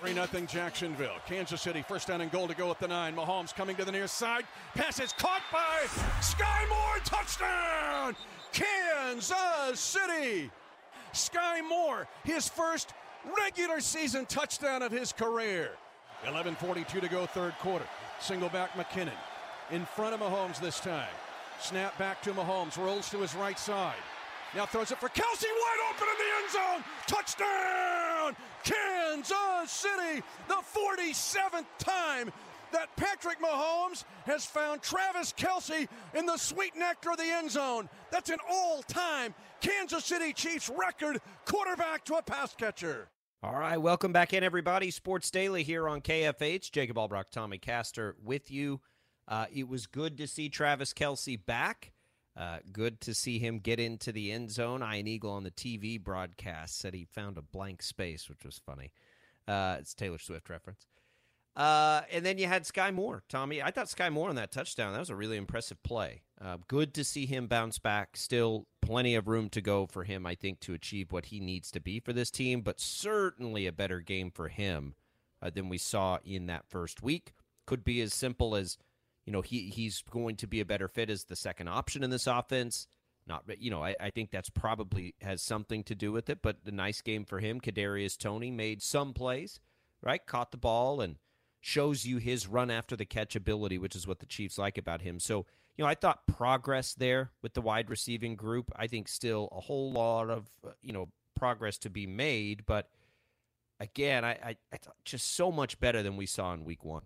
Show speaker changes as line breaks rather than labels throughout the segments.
3 0 Jacksonville. Kansas City, first down and goal to go at the nine. Mahomes coming to the near side. Pass is caught by Skyy Moore. Touchdown! Kansas City! Skyy Moore, his first regular season touchdown of his career. 11.42 to go, third quarter. Single back McKinnon. In front of Mahomes this time. Snap back to Mahomes. Rolls to his right side. Now throws it for Kelsey, wide open in the end zone. Touchdown! Kansas City, the 47th time that Patrick Mahomes has found Travis Kelce in the sweet nectar of the end zone. That's an all time Kansas City Chiefs record quarterback to a pass catcher.
All right, welcome back in, everybody. Sports Daily here on KFH. Jacob Albracht, Tommy Castor with you. Uh, it was good to see Travis Kelce back. Uh, good to see him get into the end zone. Ian Eagle on the TV broadcast said he found a blank space, which was funny. Uh, it's Taylor Swift reference. Uh, and then you had Skyy Moore, Tommy. I thought Skyy Moore on that touchdown. That was a really impressive play. Uh, good to see him bounce back. Still plenty of room to go for him, I think, to achieve what he needs to be for this team, but certainly a better game for him uh, than we saw in that first week. Could be as simple as you know, he he's going to be a better fit as the second option in this offense. Not, you know, I, I think that's probably has something to do with it. But the nice game for him, Kadarius Toney made some plays, right? Caught the ball and shows you his run after the catch ability, which is what the Chiefs like about him. So, you know, I thought progress there with the wide receiving group. I think still a whole lot of you know progress to be made, but again, I, I, I just so much better than we saw in Week One.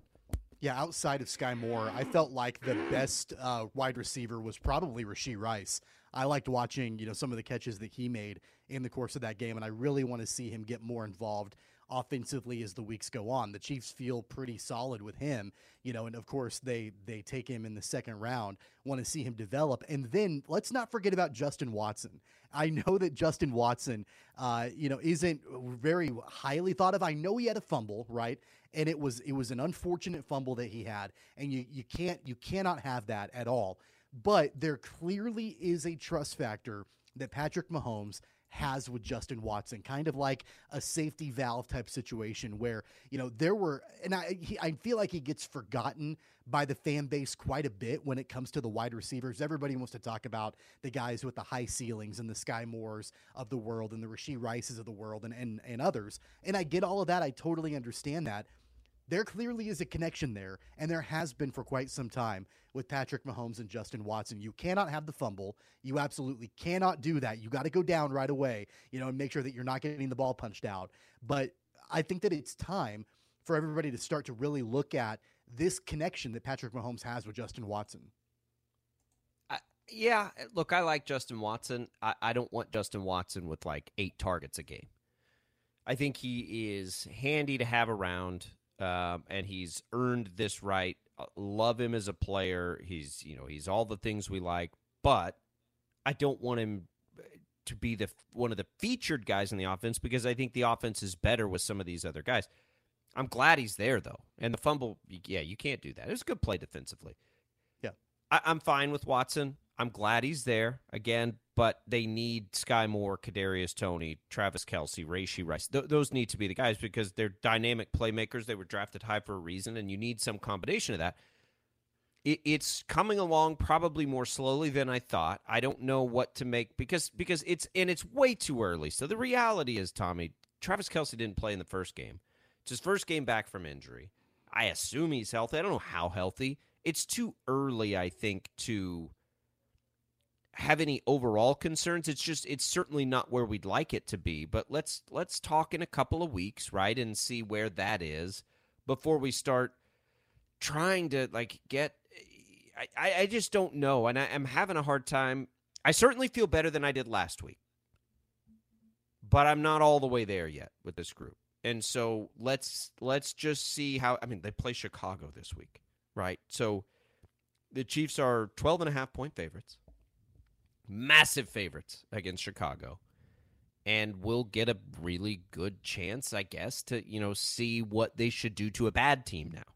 Yeah, outside of Skyy Moore, I felt like the best uh, wide receiver was probably Rashee Rice. I liked watching, you know, some of the catches that he made in the course of that game, and I really want to see him get more involved offensively as the weeks go on. The Chiefs feel pretty solid with him, you know, and of course they they take him in the second round. Want to see him develop, and then let's not forget about Justin Watson. I know that Justin Watson, uh, you know, isn't very highly thought of. I know he had a fumble, right? And it was it was an unfortunate fumble that he had, and you you can't you cannot have that at all. But there clearly is a trust factor that Patrick Mahomes has with Justin Watson, kind of like a safety valve type situation where, you know, there were, and I, he, I feel like he gets forgotten by the fan base quite a bit when it comes to the wide receivers. Everybody wants to talk about the guys with the high ceilings and the Skyy Moores of the world and the Rashee Rices of the world and, and, and others. And I get all of that. I totally understand that there clearly is a connection there, and there has been for quite some time with Patrick Mahomes and Justin Watson. You cannot have the fumble. You absolutely cannot do that. You got to go down right away, you know, and make sure that you're not getting the ball punched out. But I think that it's time for everybody to start to really look at this connection that Patrick Mahomes has with Justin Watson.
Yeah, look, I like Justin Watson. I, I don't want Justin Watson with like eight targets a game. I think he is handy to have around um, and he's earned this right. Uh, love him as a player. He's you know he's all the things we like, but I don't want him uh, to be the one of the featured guys in the offense because I think the offense is better with some of these other guys. I'm glad he's there though, and the fumble, yeah, you can't do that. It was a good play defensively.
Yeah,
I, I'm fine with Watson. I'm glad he's there again, but they need Skyy Moore, Kadarius Toney, Travis Kelce, Rashee Rice. Th- those need to be the guys because they're dynamic playmakers. They were drafted high for a reason, and you need some combination of that. it, it's coming along probably more slowly than I thought. I don't know what to make because because it's and it's way too early. So the reality is, Tommy, Travis Kelce didn't play in the first game. It's his first game back from injury. I assume he's healthy. I don't know how healthy. It's too early, I think, to have any overall concerns. It's just it's certainly not where we'd like it to be. But let's let's talk in a couple of weeks, right, and see where that is before we start trying to like get. I, I just don't know, and I, I'm having a hard time. I certainly feel better than I did last week, but I'm not all the way there yet with this group. And so let's let's just see how. I mean, they play Chicago this week, right? So the Chiefs are 12 and a half point favorites massive favorites against Chicago. And we'll get a really good chance, I guess, to, you know, see what they should do to a bad team now.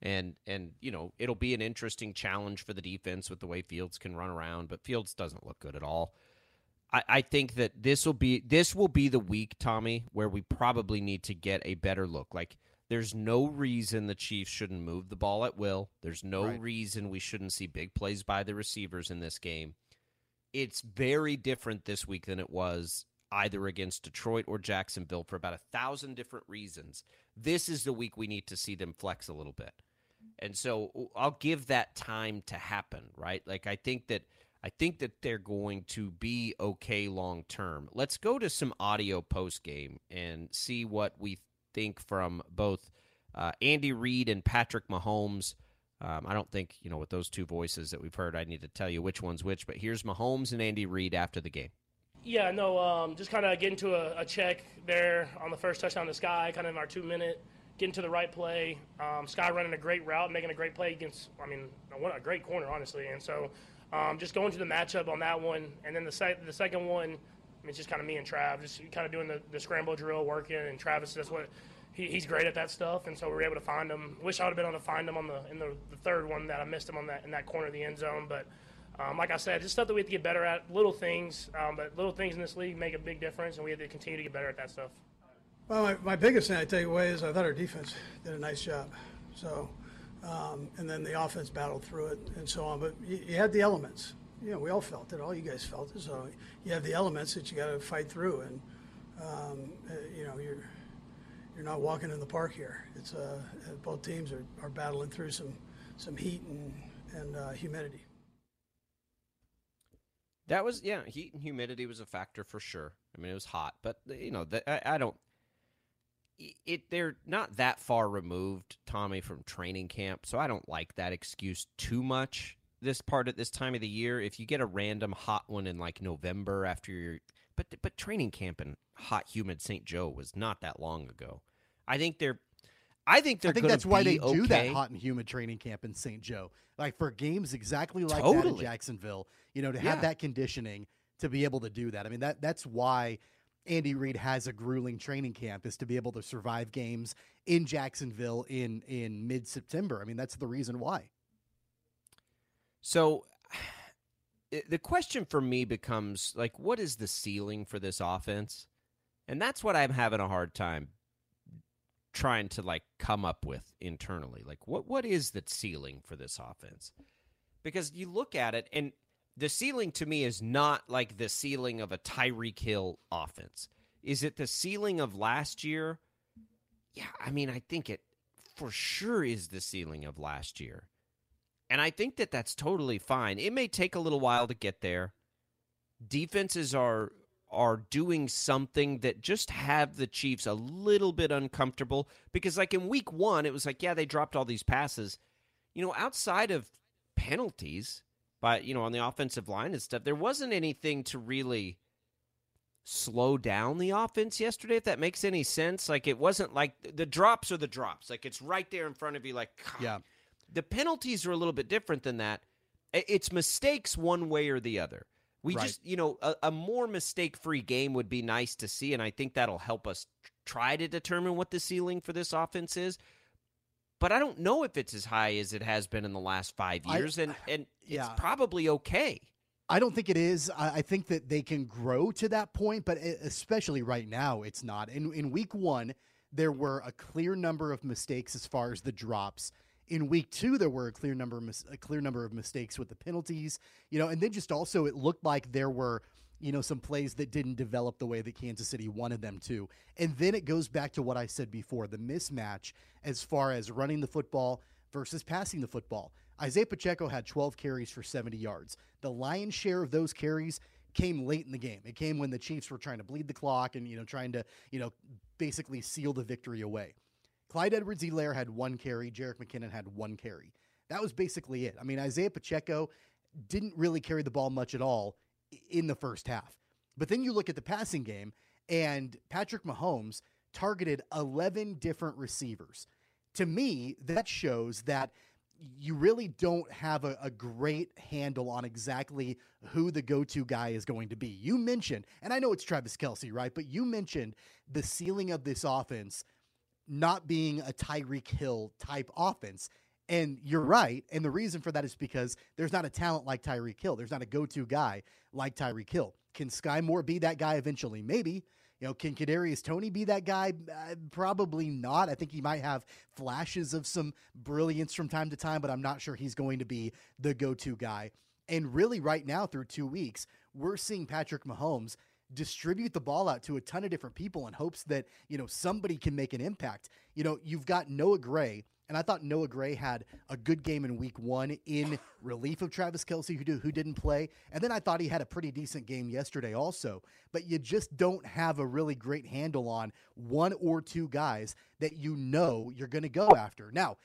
And and, you know, it'll be an interesting challenge for the defense with the way Fields can run around, but Fields doesn't look good at all. I, I think that this will be this will be the week, Tommy, where we probably need to get a better look. Like there's no reason the Chiefs shouldn't move the ball at will. There's no right. reason we shouldn't see big plays by the receivers in this game it's very different this week than it was either against Detroit or Jacksonville for about a thousand different reasons. This is the week we need to see them flex a little bit. And so I'll give that time to happen, right? Like I think that I think that they're going to be okay long term. Let's go to some audio post game and see what we think from both uh, Andy Reid and Patrick Mahomes. Um, I don't think, you know, with those two voices that we've heard, I need to tell you which one's which, but here's Mahomes and Andy Reid after the game.
Yeah, no, um, just kind of getting to a, a, check there on the first touchdown to Skyy, kind of in our two minute, getting to the right play. Um, Skyy running a great route, making a great play against, I mean, a great corner, honestly. And so um, just going to the matchup on that one. And then the, sec- the second one, I mean, it's just kind of me and Trav, just kind of doing the, the scramble drill, working. And Travis, that's what he, he's great at that stuff, and so we were able to find him. Wish I would have been able to find him on the in the, the third one that I missed him on that in that corner of the end zone. But um, like I said, just stuff that we have to get better at. Little things, um, but little things in this league make a big difference, and we have to continue to get better at that stuff.
Well, my, my biggest thing I take away is I thought our defense did a nice job. So, um, and then the offense battled through it and so on. But you, you had the elements. You know, we all felt it. All you guys felt it. So you have the elements that you got to fight through, and um, uh, you know you're you're not walking in the park here. It's uh, both teams are, are battling through some some heat and and uh, humidity.
That was yeah, heat and humidity was a factor for sure. I mean, it was hot, but you know, the, I, I don't. It they're not that far removed, Tommy, from training camp, so I don't like that excuse too much. This part at this time of the year, if you get a random hot one in like November after your, but but training camp in hot, humid St. Joe was not that long ago. I think they're. I think they're.
I think that's why they
okay.
do that hot and humid training camp in St. Joe, like for games exactly like totally. that in Jacksonville. You know, to have yeah. that conditioning to be able to do that. I mean, that that's why Andy Reid has a grueling training camp is to be able to survive games in Jacksonville in in mid September. I mean, that's the reason why.
So the question for me becomes like what is the ceiling for this offense? And that's what I'm having a hard time trying to like come up with internally. Like what what is the ceiling for this offense? Because you look at it and the ceiling to me is not like the ceiling of a Tyreek Hill offense. Is it the ceiling of last year? Yeah, I mean, I think it for sure is the ceiling of last year. And I think that that's totally fine. It may take a little while to get there. Defenses are are doing something that just have the Chiefs a little bit uncomfortable because like in week 1 it was like yeah they dropped all these passes. You know outside of penalties but you know on the offensive line and stuff there wasn't anything to really slow down the offense yesterday if that makes any sense. Like it wasn't like the drops are the drops. Like it's right there in front of you like God.
yeah.
The penalties are a little bit different than that. It's mistakes one way or the other we right. just, you know, a, a more mistake free game would be nice to see. And I think that'll help us try to determine what the ceiling for this offense is. But I don't know if it's as high as it has been in the last five years. I, and, and yeah. it's probably okay.
I don't think it is. I think that they can grow to that point, but eh, especially right now, it's not. In, in week one, there were a clear number of mistakes as far as the drops In week two, there were a clear number of mis- a clear number of mistakes with the penalties, you know, and then just also it looked like there were you know some plays that didn't develop the way that Kansas City wanted them to. And then it goes back to what I said before, the mismatch as far as running the football versus passing the football. Isaiah Pacheco had 12 carries for 70 yards. The lion's share of those carries came late in the game. It came when the Chiefs were trying to bleed the clock and you know trying to, you know, basically seal the victory away. Clyde Edwards Helaire had one carry, Jerick McKinnon had one carry. That was basically it. I mean, Isaiah Pacheco didn't really carry the ball much at all in the first half. But then you look at the passing game, and Patrick Mahomes targeted 11 different receivers. To me, that shows that you really don't have a, a, great handle on exactly who the go to guy is going to be. You mentioned, and I know it's Travis Kelce, right? But you mentioned the ceiling of this offense not being a Tyreek Hill type offense. And you're right. And the reason for that is because there's not a talent like Tyreek Hill. There's not a go to guy like Tyreek Hill. Can Skyy Moore be that guy eventually? Maybe. You know, can Kadarius Toney be that guy? Uh, probably not. I think he might have flashes of some brilliance from time to time, but I'm not sure he's going to be the go-to guy. And really, right now, through two weeks, we're seeing Patrick Mahomes distribute the ball out to a ton of different people in hopes that you know somebody can make an impact. You know, you've got Noah Gray and I thought Noah Gray had a good game in week one in relief of Travis Kelce, who, do, who didn't play. And then I thought he had a pretty decent game yesterday also. But you just don't have a really great handle on one or two guys that you know you're going to go after. Now,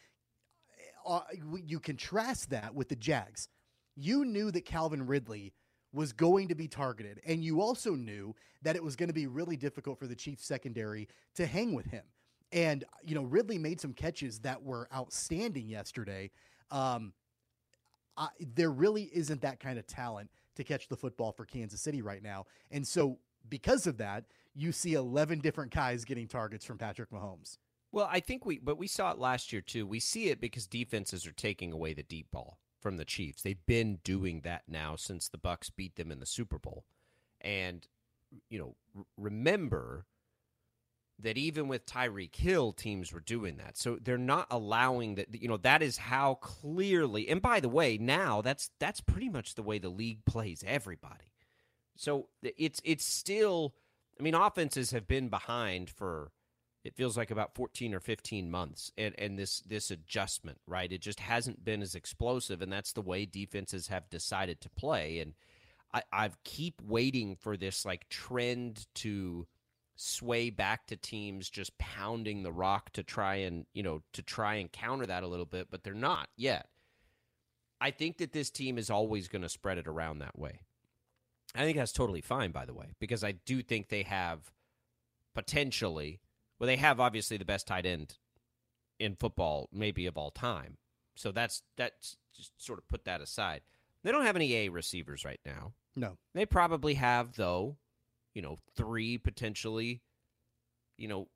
uh, you contrast that with the Jags. You knew that Calvin Ridley was going to be targeted, and you also knew that it was going to be really difficult for the Chiefs secondary to hang with him. And, you know, Ridley made some catches that were outstanding yesterday. Um, I, there really isn't that kind of talent to catch the football for Kansas City right now. And so, because of that, you see 11 different guys getting targets from Patrick Mahomes.
Well, I think we, but we saw it last year too. We see it because defenses are taking away the deep ball from the Chiefs. They've been doing that now since the Bucs beat them in the Super Bowl. And, you know, remember that even with Tyreek Hill, teams were doing that. So they're not allowing that. You know, that is how clearly. And by the way, now that's that's pretty much the way the league plays everybody. So it's it's still. I mean, offenses have been behind for it feels like about 14 or 15 months and, and this this adjustment right? It just hasn't been as explosive and that's the way defenses have decided to play and i i keep waiting for this like trend to sway back to teams just pounding the rock to try and you know to try and counter that a little bit but they're not yet. I think that this team is always going to spread it around that way. I think that's totally fine by the way because i do think they have potentially well they have obviously the best tight end in football maybe of all time. So that's that's just sort of put that aside. They don't have any a receivers right now.
No.
They probably have though you know, three potentially, you know,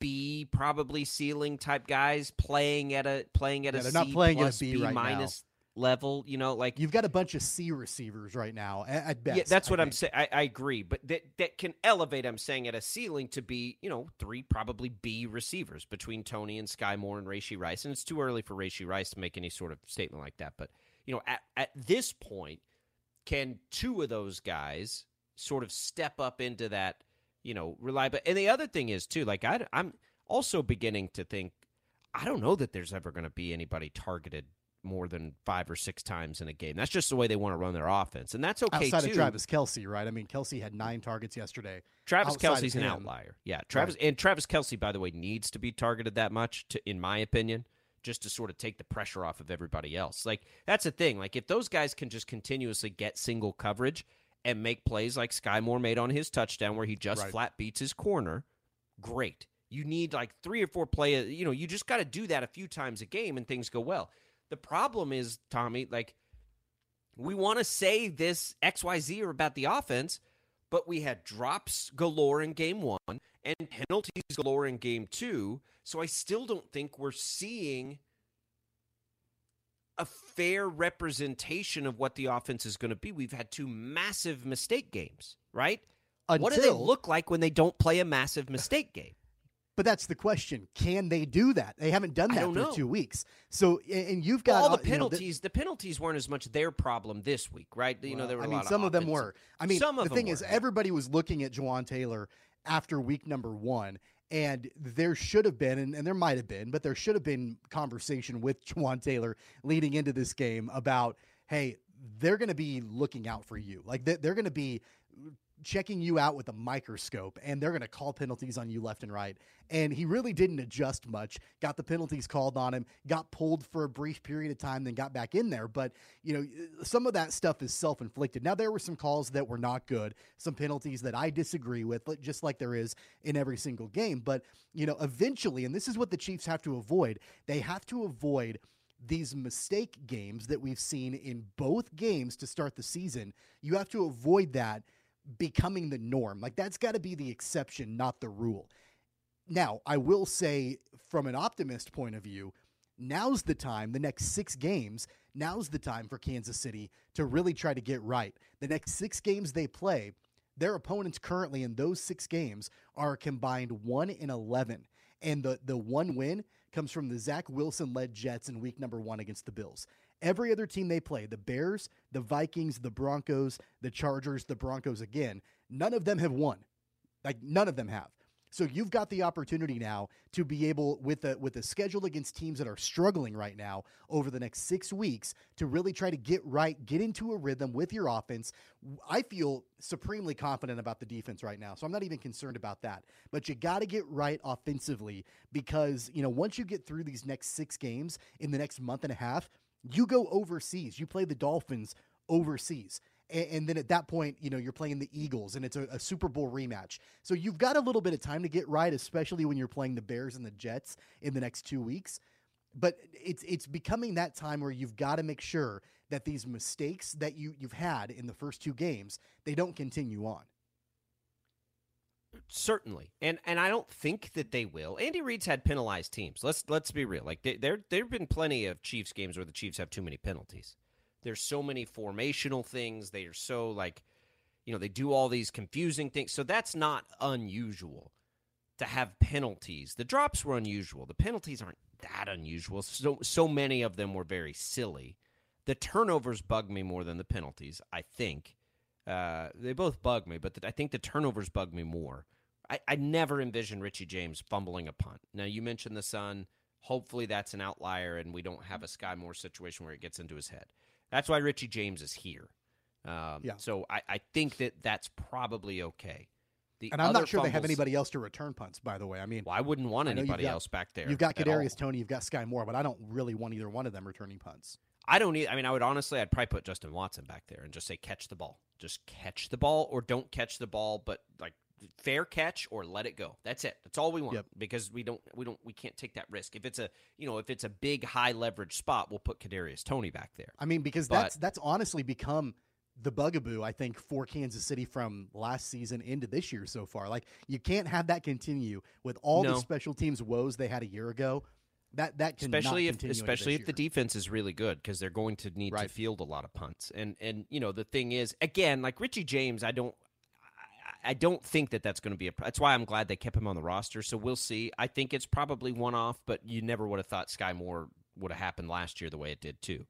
B probably ceiling type guys playing at a playing at
yeah,
a
they're
C
not playing
plus,
at a B,
B
right
minus level. You know, like
you've got a bunch of C receivers right now at best.
Yeah, that's what
I
I'm saying. I, I agree, but that that can elevate. I'm saying at a ceiling to be, you know, three probably B receivers between Toney and Skyy Moore and Rashee Rice, and it's too early for Rashee Rice to make any sort of statement like that. But you know, at at this point, can two of those guys sort of step up into that, you know, reliable. And the other thing is too, like I, I'm also beginning to think, I don't know that there's ever going to be anybody targeted more than five or six times in a game. That's just the way they want to run their offense, and that's okay
outside
too.
of Travis Kelce, right? I mean, Kelce had nine targets yesterday.
Travis Kelce's an outlier. Yeah, Travis right. and Travis Kelce, by the way, needs to be targeted that much, to, in my opinion, just to sort of take the pressure off of everybody else. Like that's the thing. Like if those guys can just continuously get single coverage and make plays like Skyy Moore made on his touchdown where he just right. flat beats his corner, great. You need like three or four play, you know, you just got to do that a few times a game and things go well. The problem is, Tommy, like we want to say this XYZ or about the offense, but we had drops galore in game one and penalties galore in game two. So I still don't think we're seeing a fair representation of what the offense is going to be. We've had two massive mistake games, right?
Until,
what do they look like when they don't play a massive mistake game?
But that's the question. Can they do that? They haven't done that for
know.
two weeks. So, and you've got
Well, all
uh,
the
you know,
penalties. the penalties weren't as much their problem this week, right? You know, there were.
I mean, some of them were. I mean,
some of
the thing is, everybody was looking at Jawaan Taylor after week number one, and there should have been, and, and there might have been, but there should have been conversation with Jawaan Taylor leading into this game about, hey, they're going to be looking out for you. Like they- they're going to be checking you out with a microscope and they're going to call penalties on you left and right. And he really didn't adjust much. Got the penalties called on him, got pulled for a brief period of time, then got back in there. But, you know, some of that stuff is self inflicted. Now, there were some calls that were not good, some penalties that I disagree with, just like there is in every single game. But, you know, eventually, and this is what the Chiefs have to avoid, they have to avoid these mistake games that we've seen in both games to start the season. You have to avoid that becoming the norm. Like that's got to be the exception, not the rule. Now, I will say from an optimist point of view, now's the time, the next 6 games, now's the time for Kansas City to really try to get right. The next 6 games they play, their opponents currently in those 6 games are combined 1 in 11. And the the one win comes from the Zach Wilson led Jets in week number 1 against the Bills. Every other team they play, the Bears, the Vikings, the Broncos, the Chargers, the Broncos again, none of them have won. Like none of them have. So you've got the opportunity now to be able with a with a schedule against teams that are struggling right now over the next 6 weeks to really try to get right, get into a rhythm with your offense. I feel supremely confident about the defense right now. So I'm not even concerned about that. But you got to get right offensively because, you know, once you get through these next 6 games in the next month and a half, you go overseas. You play the Dolphins overseas. And, and then at that point, you know, you're playing the Eagles and it's a, a Super Bowl rematch. So you've got a little bit of time to get right, especially when you're playing the Bears and the Jets in the next two weeks. But it's it's becoming that time where you've got to make sure that these mistakes that you, you've had in the first two games, they don't continue on.
Certainly, and and I don't think that they will. Andy Reid's had penalized teams. Let's let's be real. Like they, there there've been plenty of Chiefs games where the Chiefs have too many penalties. There's so many formational things. They are so like, you know, they do all these confusing things. So that's not unusual to have penalties. The drops were unusual. The penalties aren't that unusual. So so many of them were very silly. The turnovers bug me more than the penalties. I think. Uh, they both bug me, but the, I think the turnovers bug me more. I, I never envisioned Richie James fumbling a punt. Now you mentioned the Sun. Hopefully that's an outlier, and we don't have a Skyy Moore situation where it gets into his head. That's why Richie James is here. Um,
Yeah.
So I, I think that that's probably okay. The
And I'm not sure they have anybody else to return punts, by the way. I mean,
Well, I wouldn't want
I know you've
anybody
got-
else back there.
You've got. Kadarius Toney, you've got Skyy Moore, but I don't really want either one of them returning punts.
I don't need. I mean, I would honestly, I'd probably put Justin Watson back there and just say catch the ball. Just catch the ball, or don't catch the ball, but like fair catch or let it go. That's it. That's all we want
Yep.
because we don't, we don't, we can't take that risk. If it's a, you know, if it's a big high leverage spot, we'll put Kadarius Toney back there.
I mean, because
But-
that's that's honestly become the bugaboo I think for Kansas City from last season into this year so far. Like you can't have that continue with all
No.
the special teams woes they had a year ago. That that
especially if especially if the defense is really good because they're going to need to field a lot of punts and and you know the thing is again like Richie James I don't I- don't think that that's going to be a that's why I'm glad they kept him on the roster so we'll see. I think it's probably one off but you never would have thought Skyy Moore would have happened last year the way it did too.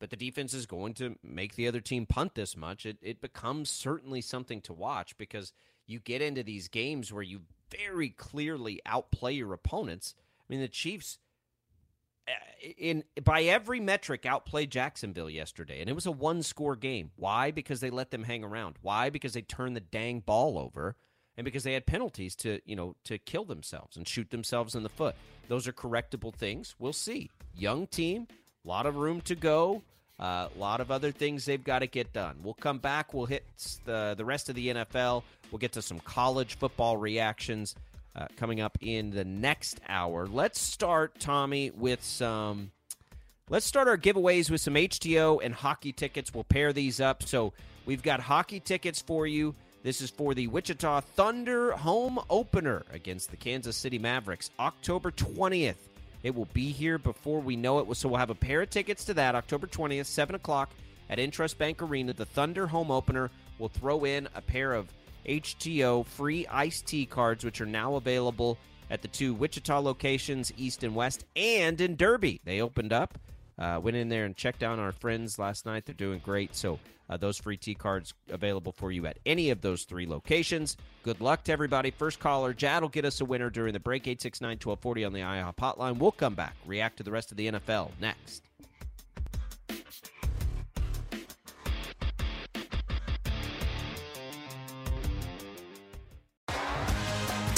But the defense is going to make the other team punt this much. It it becomes certainly something to watch because you get into these games where you very clearly outplay your opponents. I mean the Chiefs in by every metric outplayed Jacksonville yesterday and it was a one score game. Why? Because they let them hang around. Why? Because they turned the dang ball over and because they had penalties to you know to kill themselves and shoot themselves in the foot. Those are correctable things. We'll see. Young team a lot of room to go. A lot of other things they've got to get done. We'll come back. We'll hit the the rest of the NFL we'll get to some college football reactions uh, coming up in the next hour. Let's start, Tommy, with some. Let's start our giveaways with some HTeaO and hockey tickets. We'll pair these up. So we've got hockey tickets for you. This is for the Wichita Thunder home opener against the Kansas City Mavericks, October 20th. It will be here before we know it. So we'll have a pair of tickets to that, October 20th, 7 o'clock at INTRUST Bank Arena. The Thunder home opener will throw in a pair of HTeaO free iced tea cards, which are now available at the two Wichita locations, East and West, and in Derby. They opened up. Uh, went in there and checked out our friends last night. They're doing great. So uh, those free tea cards available for you at any of those three locations. Good luck to everybody. First caller, Jad will get us a winner during the break 869 1240 on the IHOP hotline. We'll come back, react to the rest of the NFL next.